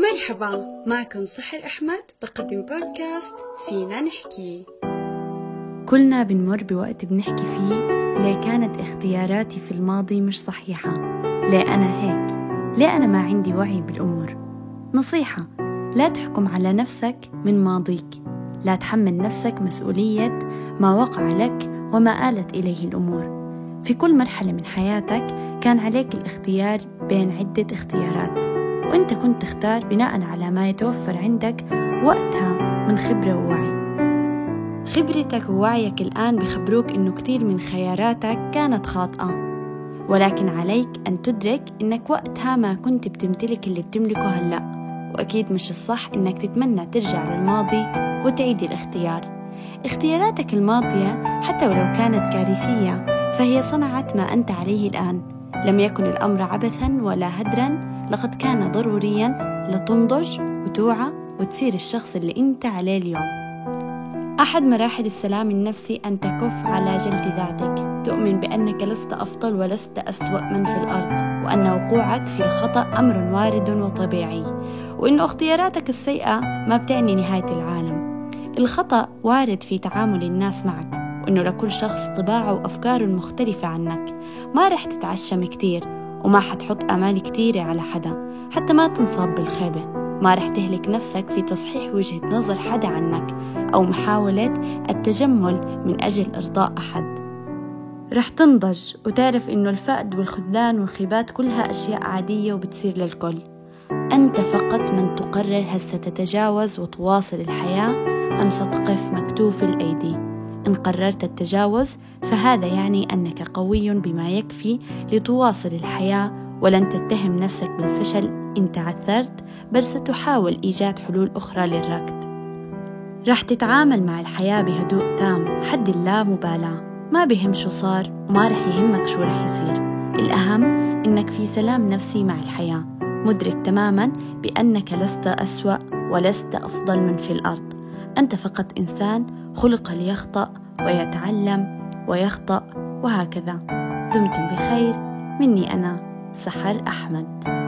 مرحبا معكم سحر أحمد بقدم بودكاست فينا نحكي. كلنا بنمر بوقت بنحكي فيه ليه كانت اختياراتي في الماضي مش صحيحة. ليه أنا هيك ليه أنا ما عندي وعي بالأمور. نصيحة لا تحكم على نفسك من ماضيك. لا تحمل نفسك مسؤولية ما وقع لك وما آلت إليه الأمور. في كل مرحلة من حياتك كان عليك الاختيار بين عدة اختيارات. وانت كنت تختار بناء على ما يتوفر عندك وقتها من خبرة ووعي. خبرتك ووعيك الآن بخبروك إنه كتير من خياراتك كانت خاطئة. ولكن عليك أن تدرك إنك وقتها ما كنت بتمتلك اللي بتملكه هلأ. وأكيد مش الصح إنك تتمنى ترجع للماضي وتعيد الاختيار. اختياراتك الماضية حتى ولو كانت كارثية فهي صنعت ما أنت عليه الآن. لم يكن الأمر عبثا ولا هدرا لقد كان ضروريا لتنضج وتوعى وتصير الشخص اللي أنت عليه اليوم. أحد مراحل السلام النفسي أن تكف على جلد ذاتك. تؤمن بأنك لست أفضل ولست أسوأ من في الأرض وأن وقوعك في الخطأ أمر وارد وطبيعي. وأن اختياراتك السيئة ما بتعني نهاية العالم. الخطأ وارد في تعامل الناس معك وأنه لكل شخص طباع وأفكار مختلفة عنك. ما رح تتعشم كتير وما حتحط آمال كتيرة على حدا حتى ما تنصاب بالخيبة. ما رح تهلك نفسك في تصحيح وجهة نظر حدا عنك أو محاولة التجمل من أجل إرضاء أحد. رح تنضج وتعرف إنه الفقد والخذلان والخيبات كلها أشياء عادية وبتصير للكل. أنت فقط من تقرر هل ستتجاوز وتواصل الحياة أم ستقف مكتوف الأيدي. إن قررت التجاوز فهذا يعني أنك قوي بما يكفي لتواصل الحياة ولن تتهم نفسك بالفشل. إن تعثرت بل ستحاول إيجاد حلول أخرى للركض. رح تتعامل مع الحياة بهدوء تام حد اللامبالاة ما بهم شو صار وما رح يهمك شو رح يصير. الأهم إنك في سلام نفسي مع الحياة. مدرك تماما بأنك لست أسوأ ولست أفضل من في الأرض. أنت فقط إنسان خلق ليخطأ ويتعلم ويخطأ وهكذا. دمتم بخير. مني أنا سحر أحمد.